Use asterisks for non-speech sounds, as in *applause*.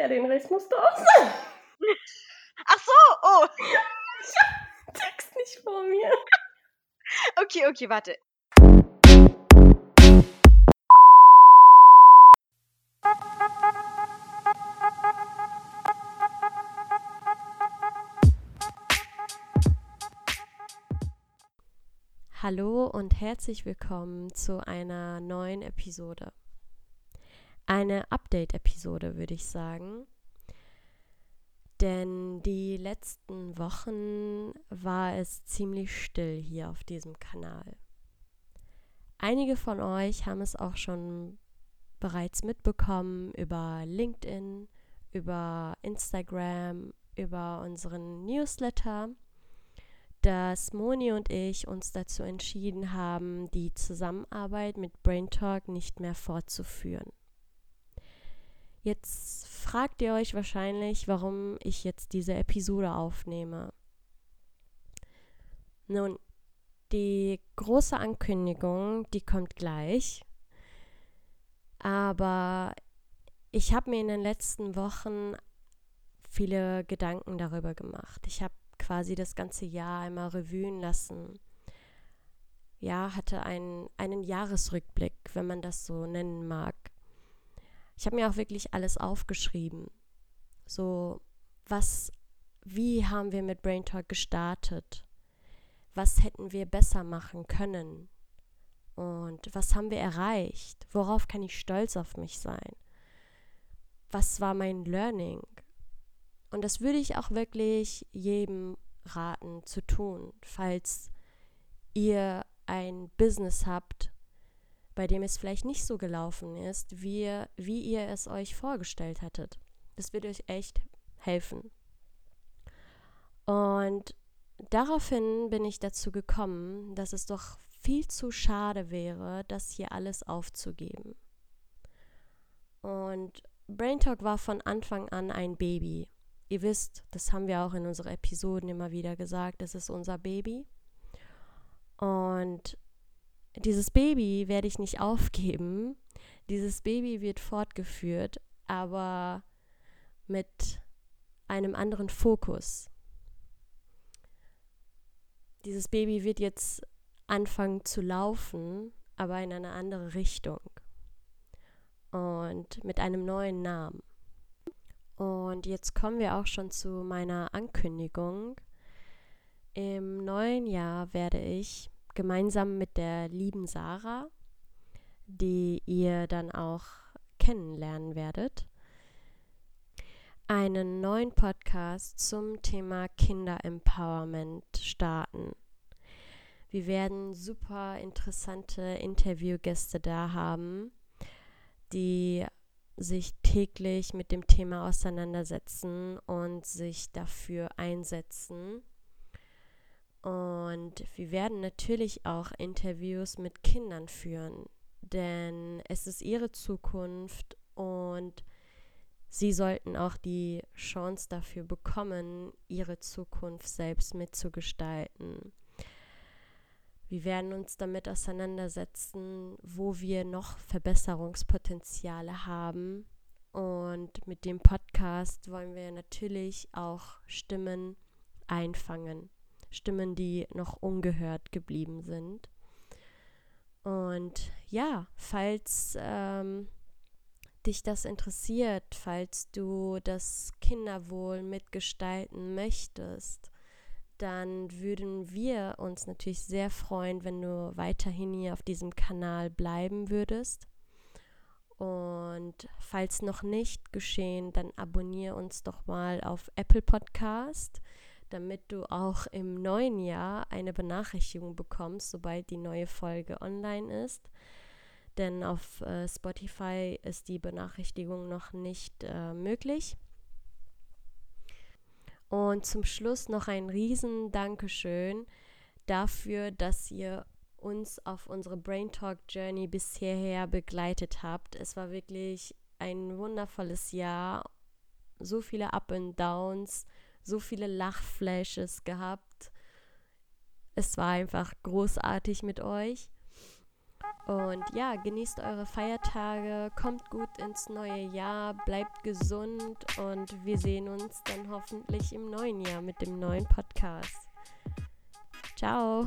Ja, den Rest musst du auch *laughs* sagen. Ach so, oh. Ich hab den Text nicht vor mir. Okay, okay, warte. Hallo und herzlich willkommen zu einer neuen Episode. Eine Update-Episode, würde ich sagen. Denn die letzten Wochen war es ziemlich still hier auf diesem Kanal. Einige von euch haben es auch schon bereits mitbekommen über LinkedIn, über Instagram, über unseren Newsletter dass Moni und ich uns dazu entschieden haben, die Zusammenarbeit mit Brain Talk nicht mehr fortzuführen. Jetzt fragt ihr euch wahrscheinlich, warum ich jetzt diese Episode aufnehme. Nun, die große Ankündigung, die kommt gleich. Aber ich habe mir in den letzten Wochen viele Gedanken darüber gemacht. Ich habe quasi das ganze Jahr einmal revuen lassen. Ja, hatte einen, einen Jahresrückblick, wenn man das so nennen mag. Ich habe mir auch wirklich alles aufgeschrieben. So, was, wie haben wir mit Brain Talk gestartet? Was hätten wir besser machen können? Und was haben wir erreicht? Worauf kann ich stolz auf mich sein? Was war mein Learning? Und das würde ich auch wirklich jedem raten zu tun, falls ihr ein Business habt, bei dem es vielleicht nicht so gelaufen ist, wie, wie ihr es euch vorgestellt hattet. Das wird euch echt helfen. Und daraufhin bin ich dazu gekommen, dass es doch viel zu schade wäre, das hier alles aufzugeben. Und Brain Talk war von Anfang an ein Baby. Ihr wisst, das haben wir auch in unseren Episoden immer wieder gesagt, das ist unser Baby. Und dieses Baby werde ich nicht aufgeben. Dieses Baby wird fortgeführt, aber mit einem anderen Fokus. Dieses Baby wird jetzt anfangen zu laufen, aber in eine andere Richtung und mit einem neuen Namen. Und jetzt kommen wir auch schon zu meiner Ankündigung. Im neuen Jahr werde ich gemeinsam mit der lieben Sarah, die ihr dann auch kennenlernen werdet, einen neuen Podcast zum Thema Kinderempowerment starten. Wir werden super interessante Interviewgäste da haben, die sich täglich mit dem Thema auseinandersetzen und sich dafür einsetzen. Und wir werden natürlich auch Interviews mit Kindern führen, denn es ist ihre Zukunft und sie sollten auch die Chance dafür bekommen, ihre Zukunft selbst mitzugestalten. Wir werden uns damit auseinandersetzen, wo wir noch Verbesserungspotenziale haben. Und mit dem Podcast wollen wir natürlich auch Stimmen einfangen. Stimmen, die noch ungehört geblieben sind. Und ja, falls ähm, dich das interessiert, falls du das Kinderwohl mitgestalten möchtest, dann würden wir uns natürlich sehr freuen, wenn du weiterhin hier auf diesem Kanal bleiben würdest. Und falls noch nicht geschehen, dann abonniere uns doch mal auf Apple Podcast, damit du auch im neuen Jahr eine Benachrichtigung bekommst, sobald die neue Folge online ist. Denn auf äh, Spotify ist die Benachrichtigung noch nicht äh, möglich. Und zum Schluss noch ein riesen Dankeschön dafür, dass ihr uns auf unsere Brain Talk Journey bis hierher begleitet habt. Es war wirklich ein wundervolles Jahr. So viele Up and Downs, so viele Lachflashes gehabt. Es war einfach großartig mit euch. Und ja, genießt eure Feiertage, kommt gut ins neue Jahr, bleibt gesund und wir sehen uns dann hoffentlich im neuen Jahr mit dem neuen Podcast. Ciao.